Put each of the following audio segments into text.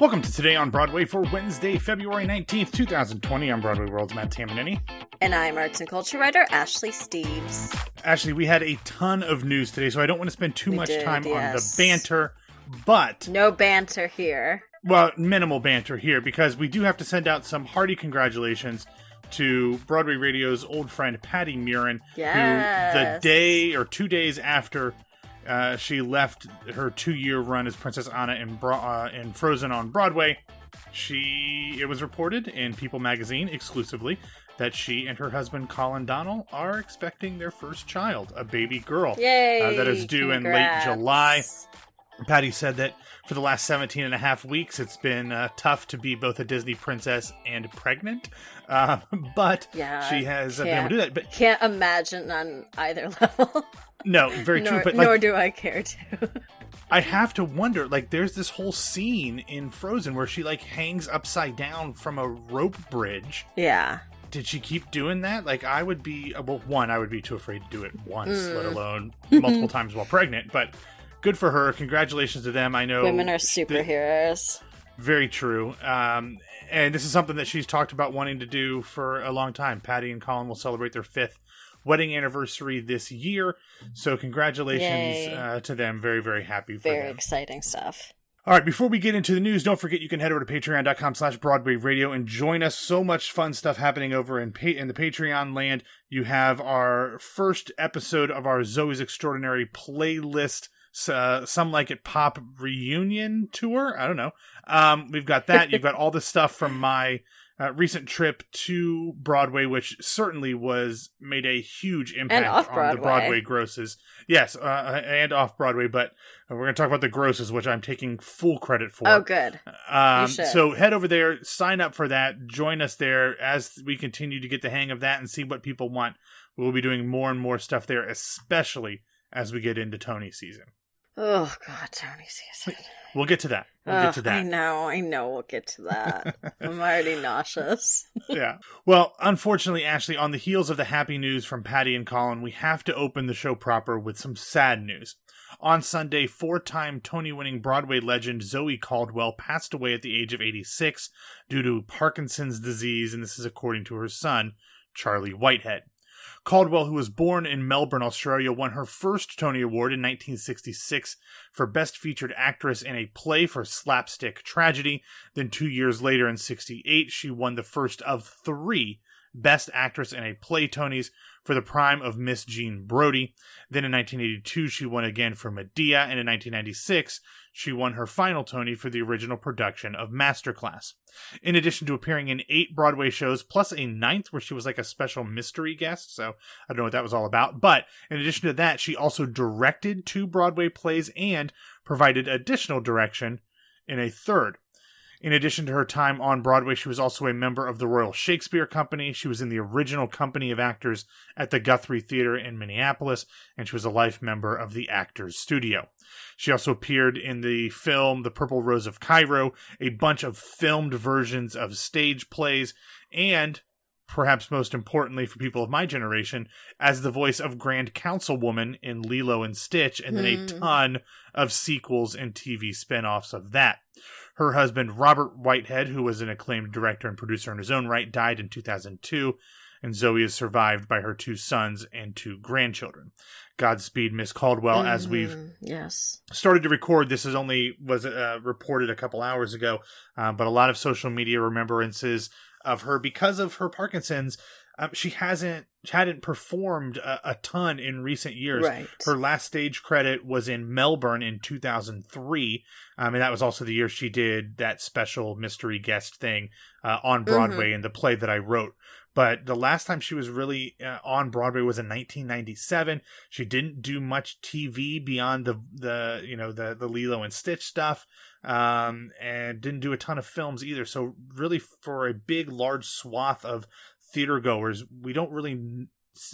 Welcome to Today on Broadway for Wednesday, February 19th, 2020. I'm Broadway World's Matt Tamanini. And I'm arts and culture writer Ashley Steves. Ashley, we had a ton of news today, so I don't want to spend too We much did, time on the banter, but, No banter here. well, minimal banter here because we do have to send out some hearty congratulations to Broadway Radio's old friend Patty Murin, who the day or two days after uh, she left her two-year run as Princess Anna in, Bro- uh, in Frozen on Broadway, she it was reported in People magazine exclusively that she and her husband Colin Donnell are expecting their first child, a baby girl. Yay! Uh, that is due in late July. Patty said that for the last 17 and a half weeks, it's been uh, tough to be both a Disney princess and pregnant. Uh, but Yeah, she has uh, been able to do that. But Can't imagine on either level. No, very nor, true. But like, nor do I care to. I have to wonder, like, there's this whole scene in Frozen where she like hangs upside down from a rope bridge. yeah. Did she keep doing that? Like, I would be, uh, well, one, I would be too afraid to do it once, Mm. let alone multiple times while pregnant. But good for her. Congratulations to them. I know Women are superheroes. Very true. Um, and this is something that she's talked about wanting to do for a long time. Patty and Colin will celebrate their fifth wedding anniversary this year. So congratulations uh, to them. Very, very happy for Very them. exciting stuff. All right, before we get into the news, don't forget you can head over to patreon.com slash Broadway Radio and join us. So much fun stuff happening over in, pa- in the Patreon land. You have our first episode of our Zoey's Extraordinary playlist, uh, Some Like It Pop reunion tour. I don't know. Um, we've got that. You've got all the stuff from my uh, recent trip to Broadway, which certainly was made a huge impact on the off-Broadway. Grosses. Yes, uh, and off Broadway, but we're going to talk about the grosses, which I'm taking full credit for. Oh, good. Um, so head over there, sign up for that, join us there as we continue to get the hang of that and see what people want. We'll be doing more and more stuff there, especially as we get into Tony season. Oh, God, Tony season. We'll get to that. We'll Ugh, get to oh, that. I know, I know we'll get to that. I'm already nauseous. yeah. Well, unfortunately, Ashley, on the heels of the happy news from Patty and Colin, we have to open the show proper with some sad news. On Sunday, four time Tony winning Broadway legend Zoe Caldwell passed away at the age of 86 due to Parkinson's disease, and this is according to her son, Charlie Whitehead. Caldwell, who was born in Melbourne, Australia, won her first Tony Award in 1966 for Best Featured Actress in a Play for Slapstick Tragedy. Then, two years later, in 68, she won the first of three Best Actress in a Play Tonys for the prime of Miss Jean Brodie. Then in 1982, she won again for Medea, and in 1996, she won her final Tony for the original production of Masterclass. In addition to appearing in eight Broadway shows, plus a ninth where she was like a special mystery guest, so I don't know what that was all about. But in addition to that, she also directed two Broadway plays and provided additional direction in a third. In addition to her time on Broadway, she was also a member of the Royal Shakespeare Company. She was in the original company of actors at the Guthrie Theater in Minneapolis, and she was a life member of the Actors Studio. She also appeared in the film The Purple Rose of Cairo, a bunch of filmed versions of stage plays, and perhaps most importantly for people of my generation, as the voice of Grand Councilwoman in Lilo and Stitch, and then a Hmm. ton of sequels and TV spin offs of that. Her husband, Robert Whitehead, who was an acclaimed director and producer in his own right, died in 2002, and Zoe is survived by her two sons and two grandchildren. Godspeed, Miss Caldwell, as we've Yes. started to record this is only was uh, reported a couple hours ago uh, but a lot of social media remembrances of her because of her parkinson's um, she hasn't hadn't performed a, a ton in recent years Right. her last stage credit was in melbourne in 2003 um, and that was also the year she did that special mystery guest thing uh, on broadway in the play that i wrote but the last time she was really uh, on Broadway was in 1997. She didn't do much TV beyond the the you know the the Lilo and Stitch stuff, um, and didn't do a ton of films either. So really, for a big large swath of theater goers, we don't really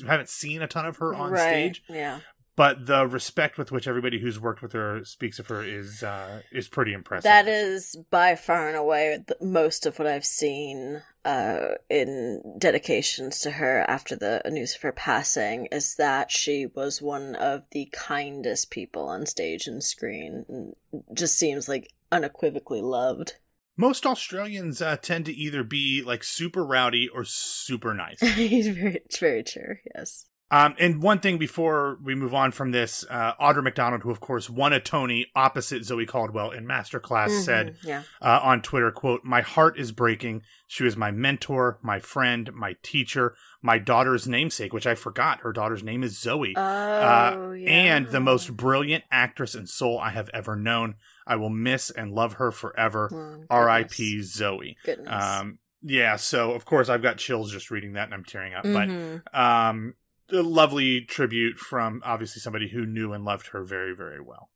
haven't seen a ton of her on right. stage. Yeah. But the respect with which everybody who's worked with her speaks of her is uh, is pretty impressive. That is by far and away the, most of what I've seen uh, in dedications to her after the news of her passing is that she was one of the kindest people on stage and screen. And just seems like unequivocally loved. Most Australians uh, tend to either be like super rowdy or super nice. He's very, it's very true. Yes. Um, and one thing before we move on from this, uh, Audra McDonald, who of course won a Tony opposite Zoe Caldwell in Masterclass, mm-hmm, said yeah. uh, on Twitter, "quote My heart is breaking. She was my mentor, my friend, my teacher, my daughter's namesake, which I forgot. Her daughter's name is Zoe, oh, uh, yeah. and the most brilliant actress and soul I have ever known. I will miss and love her forever. Oh, R.I.P. Zoe. Goodness. Um, yeah, so of course I've got chills just reading that, and I'm tearing up. Mm-hmm. But um, a lovely tribute from obviously somebody who knew and loved her very, very well.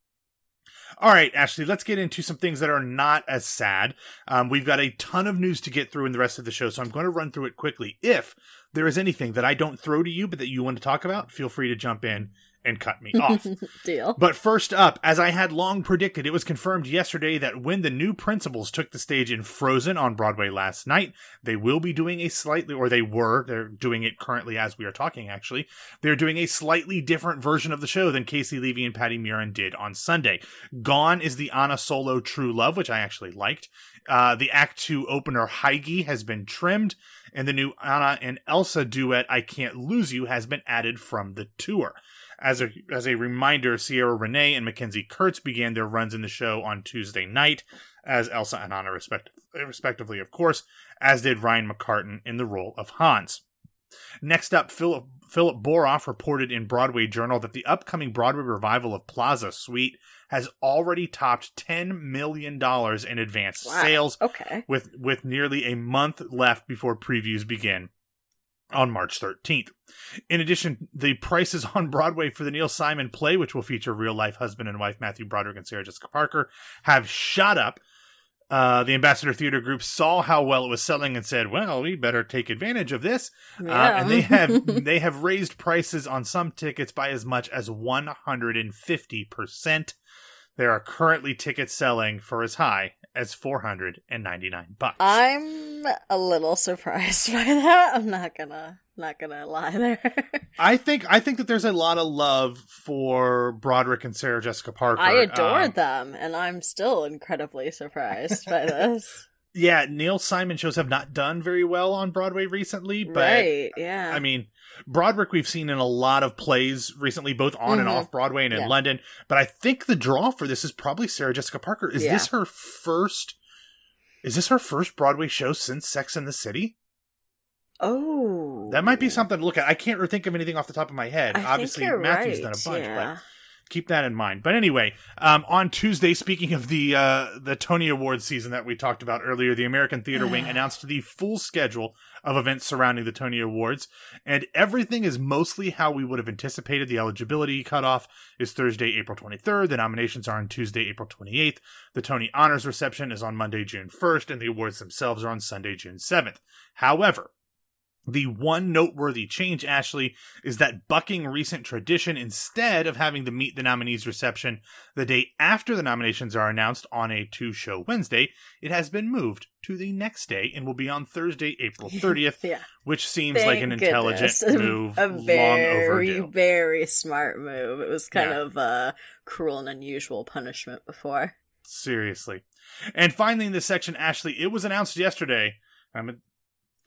All right, Ashley, let's get into some things that are not as sad. Um, we've got a ton of news to get through in the rest of the show, so I'm going to run through it quickly. If there is anything that I don't throw to you but that you want to talk about, feel free to jump in and cut me off. Deal. But first up, as I had long predicted, it was confirmed yesterday that when the new principals took the stage in Frozen on Broadway last night, they will be doing a slightly, or they were, they're doing it currently as we are talking actually, they're doing a slightly different version of the show than Caissie Levy and Patty Murin did on Sunday. Gone is the Anna Solo True Love, which I actually liked. Uh, the Act 2 opener Hygge has been trimmed, and the new Anna and Elsa duet I Can't Lose You has been added from the tour. As a as a reminder, Ciara Renée and McKenzie Kurtz began their runs in the show on Tuesday night as Elsa and Anna, respect- respectively, of course, as did Ryan McCartan in the role of Hans. Next up, Philip, Philip Boroff reported in Broadway Journal that the upcoming Broadway revival of Plaza Suite has already topped $10 million in advance Wow. sales, Okay. with, with nearly a month left before previews begin on March 13th. In addition, the prices on Broadway for the Neil Simon play, which will feature real life husband and wife Matthew Broderick and Sarah Jessica Parker, have shot up. Uh, the Ambassador Theater Group saw how well it was selling and said, "Well, we better take advantage of this." Uh, and they have they have raised prices on some tickets by as much as one hundred and fifty percent. There are currently tickets selling for as high as four hundred and ninety nine bucks. I'm a little surprised by that. I'm not gonna not gonna lie there. I think I think that there's a lot of love for Broderick and Sarah Jessica Parker. I adore Um, them, and I'm still incredibly surprised by this. Yeah, Neil Simon shows have not done very well on Broadway recently, but right? Yeah. I mean, Broderick we've seen in a lot of plays recently, both on and Mhm. off Broadway and in Yeah. London. But I think the draw for this is probably Sarah Jessica Parker. Is Yeah. this her first? Is this her first Broadway show since Sex and the City? oh, That might be something to look at. I can't think of anything off the top of my head. I Obviously, Matthew's right, done a bunch, yeah. but keep that in mind. But anyway, um, on Tuesday, speaking of the uh, the Tony Awards season that we talked about earlier, the American Theater Wing announced the full schedule of events surrounding the Tony Awards, and everything is mostly how we would have anticipated. The eligibility cutoff is Thursday, April 23rd. The nominations are on Tuesday, April 28th. The Tony Honors reception is on Monday, June 1st, and the awards themselves are on Sunday, June 7th. However, the one noteworthy change, Ashley, is that bucking recent tradition, instead of having the Meet the Nominees reception the day after the nominations are announced on a two show Wednesday, it has been moved to the next day and will be on Thursday, April 30th, yeah. which seems Thank like an intelligent goodness. move, a very, very smart move. It was kind Yeah. of a cruel and unusual punishment before. Seriously. And finally, in this section, Ashley, it was announced yesterday. I'm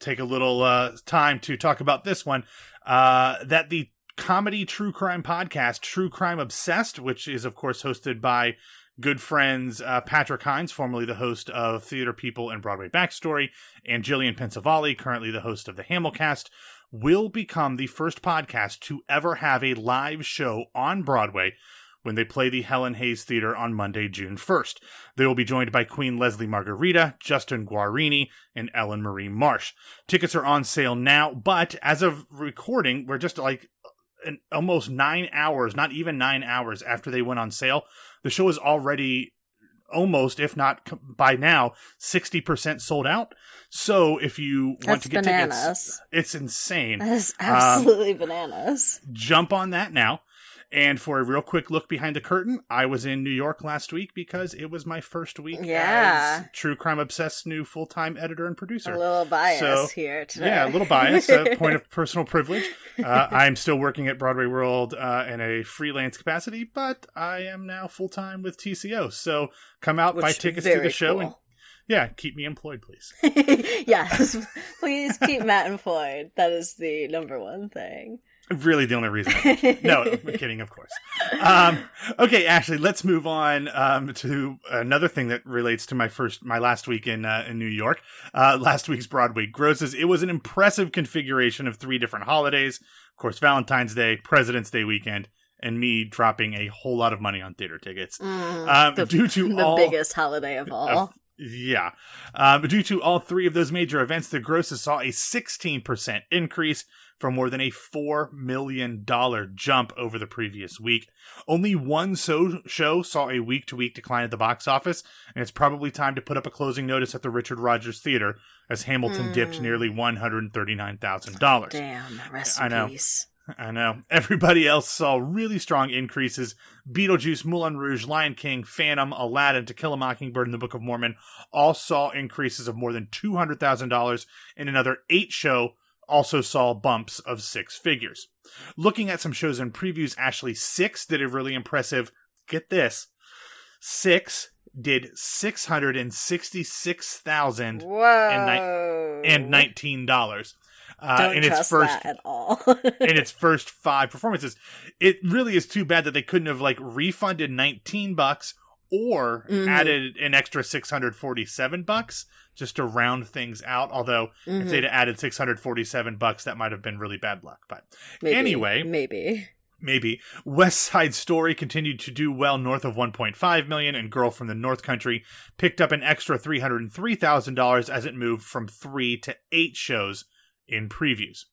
take a little uh, time to talk about this one uh, that the comedy true crime podcast, True Crime Obsessed, which is, of course, hosted by good friends uh, Patrick Hinds, formerly the host of Theater People and Broadway Backstory, and Jillian Pensavalli, currently the host of the Hamilcast, will become the first podcast to ever have a live show on Broadway when they play the Helen Hayes Theater on Monday, June 1st. They will be joined by Queen Leslie Margherita, Justin Guarini, and Ellyn Marie Marsh. Tickets are on sale now, but as of recording, we're just like an, almost nine hours, not even nine hours after they went on sale. The show is already almost, if not by now, 60% sold out. So if you want That's to get bananas. tickets, it's insane That is Um, absolutely bananas. jump on that now. And for a real quick look behind the curtain, I was in New York last week because it was my first week Yeah. as True Crime Obsessed new full time editor and producer. A little bias So, here today. Yeah, a little bias, a point of personal privilege. Uh, I'm still working at Broadway World uh, in a freelance capacity, but I am now full time with TCO. So come out, buy tickets to the show, and. Yeah, keep me employed, please. yes, please keep Matt employed. That is the number one thing. Really, the only reason. no, I'm kidding, of course. Um, okay, Ashley, let's move on um, to another thing that relates to my first, my last week in uh, in New York. Uh, last week's Broadway grosses. It was an impressive configuration of three different holidays. Of course, Valentine's Day, President's Day weekend, and me dropping a whole lot of money on theater tickets. Mm, Um, the, due to the all, biggest holiday of all. Yeah. Um, due to all three of those major events, the grosses saw a 16% increase for more than a $4 million jump over the previous week. Only one so- show saw a week to week decline at the box office, and it's probably time to put up a closing notice at the Richard Rodgers Theater as Hamilton dipped Mm. nearly $139,000. Damn, rest I in know. peace. I know. Everybody else saw really strong increases. Beetlejuice, Moulin Rouge, Lion King, Phantom, Aladdin, To Kill a Mockingbird, and The Book of Mormon all saw increases of more than $200,000, and another eight show also saw bumps of six figures. Looking at some shows and previews, Ashley Six did a really impressive, get this, Six did 666000 Whoa. and $19 uh, Don't in its first that at all. in its first five performances. It really is too bad that they couldn't have like refunded 19 bucks or Mhm. added an extra 647 bucks just to round things out. Although if Mhm. they'd added 647 bucks, that might have been really bad luck. But Maybe, anyway. maybe. maybe West Side Story continued to do well north of 1.5 million, and Girl from the North Country picked up an extra 303 thousand dollars as it moved from three to eight shows in previews.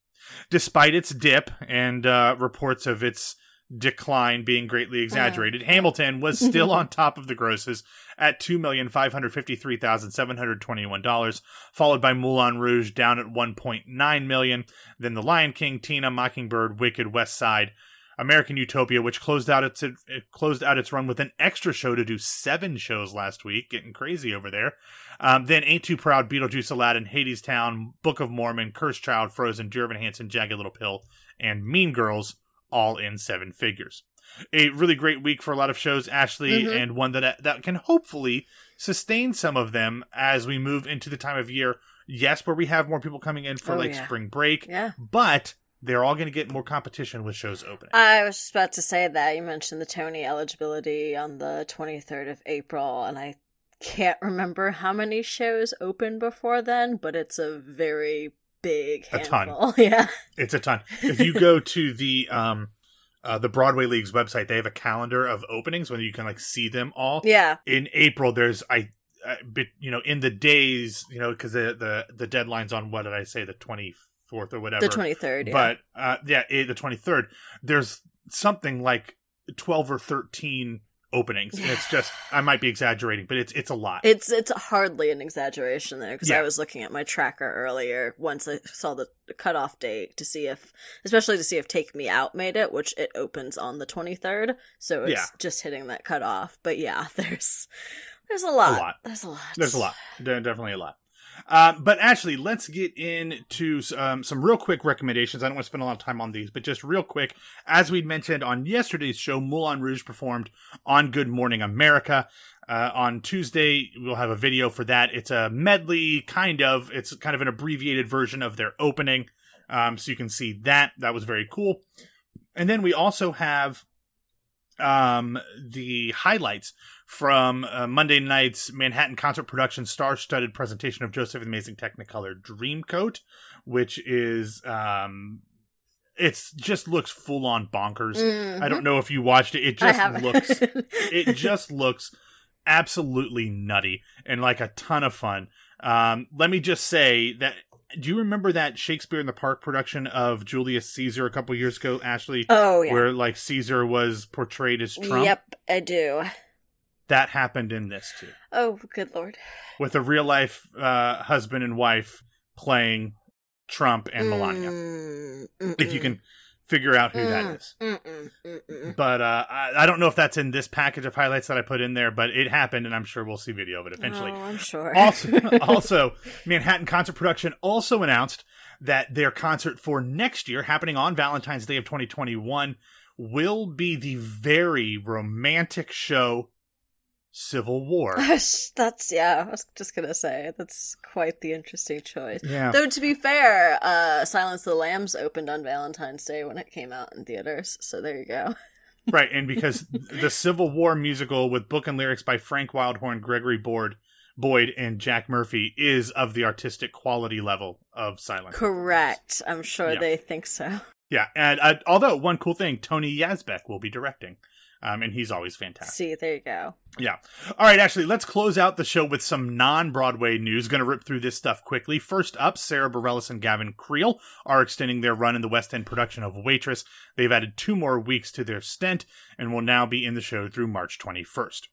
Despite its dip and uh, reports of its decline being greatly exaggerated, Hamilton was still on top of the grosses at two million five hundred fifty-three thousand seven hundred twenty-one dollars, followed by Moulin Rouge down at one point nine million. Then The Lion King, Tina, Mockingbird, Wicked, West Side, American Utopia, which closed out its it closed out its run with an extra show to do seven shows last week, getting crazy over there. Um, then Ain't Too Proud, Beetlejuice, Aladdin, Hadestown, Book of Mormon, Cursed Child, Frozen, Dear Evan Hansen, Jagged Little Pill, and Mean Girls, all in seven figures. A really great week for a lot of shows, Ashley, Mhm. and one that that can hopefully sustain some of them as we move into the time of year. Yes, where we have more people coming in for Oh, like yeah. spring break, Yeah. but they're all going to get more competition with shows opening. I was just about to say that. You mentioned the Tony eligibility on the 23rd of April, and I can't remember how many shows open before then, but it's a very big A ton. handful. Yeah. It's a ton. If you go to the um uh, the Broadway League's website, they have a calendar of openings where you can like see them all. Yeah. In April, there's I, I bit you know in the days you know because the the the deadline's on what did I say the twenty fourth or whatever. The 23rd. Yeah. But uh, yeah, eh, the twenty third. There's something like twelve or thirteen openings, and it's just I might be exaggerating, but it's it's a lot. It's it's hardly an exaggeration there because Yeah. I was looking at my tracker earlier once I saw the cutoff date to see if, especially to see if Take Me Out made it, which it opens on the twenty third, so it's Yeah. just hitting that cutoff. But yeah, there's there's a lot. lot. There's a lot. There's a lot. De- definitely a lot. Um, but actually, let's get into um, some real quick recommendations. I don't want to spend a lot of time on these, but just real quick. As we mentioned on yesterday's show, Moulin Rouge performed on Good Morning America. Uh, on Tuesday, we'll have a video for that. It's a medley, kind of. It's kind of an abbreviated version of their opening. Um, so you can see that. That was very cool. And then we also have um, the highlights from uh, Monday night's Manhattan concert production star-studded presentation of Joseph and the Amazing Technicolor Dreamcoat, which is um, it's just looks full on bonkers. I don't know if you watched it. It Mm-hmm. Just looks it just looks absolutely nutty and like a ton of fun. Um, let me just say that. Do you remember that Shakespeare in the Park production of Julius Caesar a couple years ago, Ashley? oh yeah. Where like Caesar was portrayed as Trump? Yep, I do. That happened in this too, Oh, good lord. with a real life uh, husband and wife playing Trump and Melania. Mm, If you can figure out who that Mm. is. Mm-mm, mm-mm. But uh, I, I don't know if that's in this package of highlights that I put in there, but it happened, and I'm sure we'll see video of it eventually. Oh, I'm sure. also, also, Manhattan Concert Production also announced that their concert for next year, happening on Valentine's Day of 2021, will be the very romantic show Civil War. that's yeah. I was just gonna say that's quite the interesting choice. Yeah. Though to be fair, uh, Silence of the Lambs opened on Valentine's Day when it came out in theaters. So there you go. right, and because the Civil War musical with book and lyrics by Frank Wildhorn, Gregory Board, Boyd, and Jack Murphy is of the artistic quality level of Silence. Correct. I'm sure Yeah. they think so. Yeah, and uh, although one cool thing, Tony Yazbeck will be directing, um, and he's always fantastic. See, there you go. Yeah. All right, Ashley, let's close out the show with some non Broadway news. Going to rip through this stuff quickly. First up, Sara Bareilles and Gavin Creel are extending their run in the West End production of Waitress. They've added two more weeks to their stint and will now be in the show through March 21st.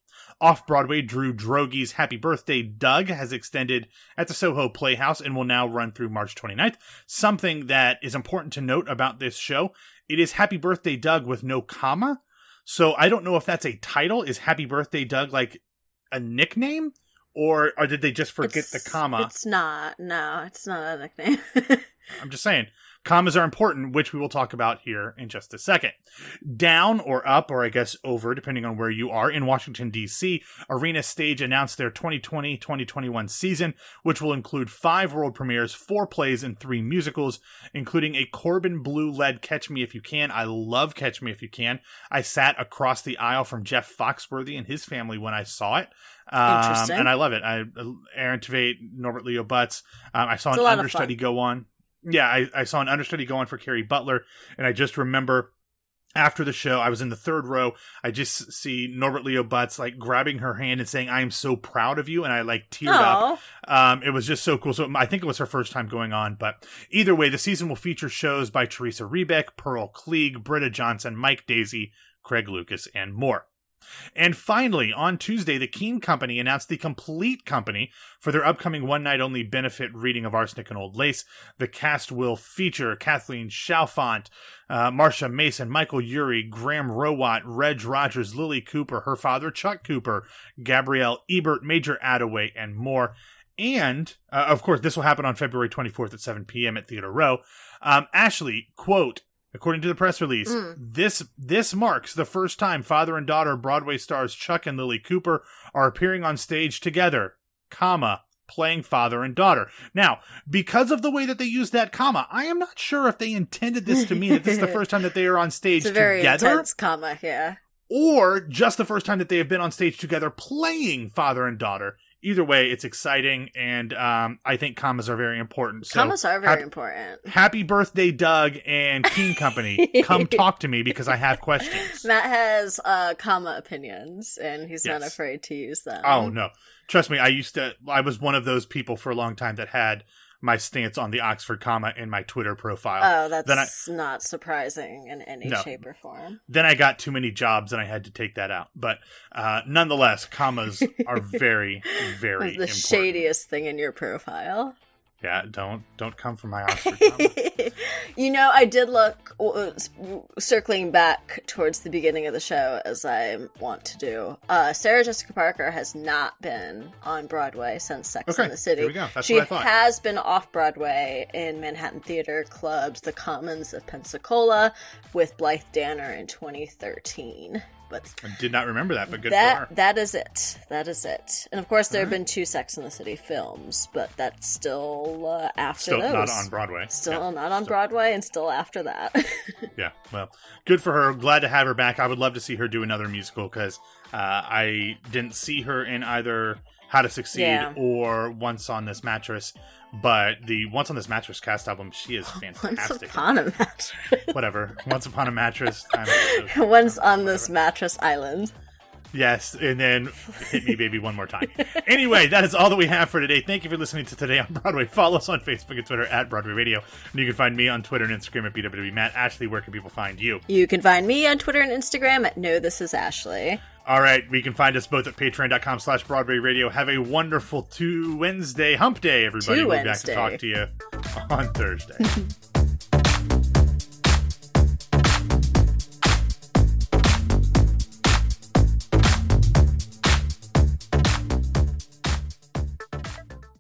Off Broadway, Drew Droege's Happy Birthday Doug has extended at the Soho Playhouse and will now run through March 29th. Something that is important to note about this show it is Happy Birthday Doug with no comma. So I don't know if that's a title. Is Happy Birthday Doug like a nickname? Or, or did they just forget the comma? It's not. No, it's not a nickname. I'm just saying. Commas are important, which we will talk about here in just a second. Down or up, or I guess over, depending on where you are, in Washington, D.C., Arena Stage announced their 2020 2021 season, which will include five world premieres, four plays, and three musicals, including a Corbin Bleu led Catch Me If You Can. I love Catch Me If You Can. I sat across the aisle from Jeff Foxworthy and his family when I saw it. Um, and I love it. I Aaron Tveit, Norbert Leo Butz. Um, I saw It's an a lot of understudy go on. Yeah, I, I saw an understudy going for Kerry Butler, and I just remember after the show, I was in the third row. I just see Norbert Leo Butz like grabbing her hand and saying, "I am so proud of you," and I like teared up. Oh, Um, it was just so cool. So I think it was her first time going on, but either way, the season will feature shows by Teresa Rebeck, Pearl Cleage, Britta Johnson, Mike Daisey, Craig Lucas, and more. And finally, on Tuesday, the Keen Company announced the complete company for their upcoming one night only benefit reading of Arsenic and Old Lace. The cast will feature Kathleen Chalfant, uh, Marsha Mason, Michael Urie, Graham Rowat, Reg Rogers, Lilli Cooper, her father Chuck Cooper, Gabrielle Ebert, Major Attaway, and more. And, uh, of course, this will happen on February 24th at 7 p.m. at Theater Row. Um, Ashley, quote, according to the press release, Mm. this this marks the first time father and daughter Broadway stars Chuck and Lilli Cooper are appearing on stage together, comma, playing father and daughter. Now, because of the way that they used that comma, I am not sure if they intended this to mean that this is the first time that they are on stage it's very together intense comma. Yeah. or just the first time that they have been on stage together playing father and daughter. Either way, it's exciting, and um, I think commas are very important. So, Commas are very happy, important. happy birthday, Doug and Keen Company. Come talk to me because I have questions. Matt has uh, comma opinions, and he's not afraid to use them. Oh no, trust me. I used to. I was one of those people for a long time that had my stance on the Oxford comma in my Twitter profile. Oh, that's Then I- not surprising in any No. shape or form. then I got too many jobs and I had to take that out. But uh, nonetheless, commas are very, very the important. shadiest thing in your profile. Yeah, don't don't come for my Oxford you know, I did look uh, circling back towards the beginning of the show as I want to do. Uh, Sarah Jessica Parker has not been on Broadway since Sex Okay, in the City. there we go. That's she what I thought. has been off Broadway in Manhattan theater clubs, the Commons of Pensacola, with Blythe Danner in 2013. But I did not remember that, but good for that her. that is it. That is it. And of course, there have Alright. been two Sex in the City films, but that's still uh, after Still those. not on Broadway. Still Yeah, not on still- Broadway, and still after that. Yeah, well, good for her. Glad to have her back. I would love to see her do another musical because uh, I didn't see her in either How to Succeed Yeah. or Once on This Mattress. But the Once on This Mattress cast album, she is fantastic. Once upon a mattress. Whatever. Once upon a mattress. Once on this mattress island. Yes, and then hit me, baby, one more time. Anyway, that is all that we have for today. Thank you for listening to Today on Broadway. Follow us on Facebook and Twitter at Broadway Radio. And you can find me on Twitter and Instagram at BWW Matt. Ashley, where can people find you? You can find me on Twitter and Instagram at No This Is Ashley. All right, we can find us both at patreon.com slash Broadway Radio. Have a wonderful two Wednesday hump day, everybody. Two we'll be back to talk to you on Thursday.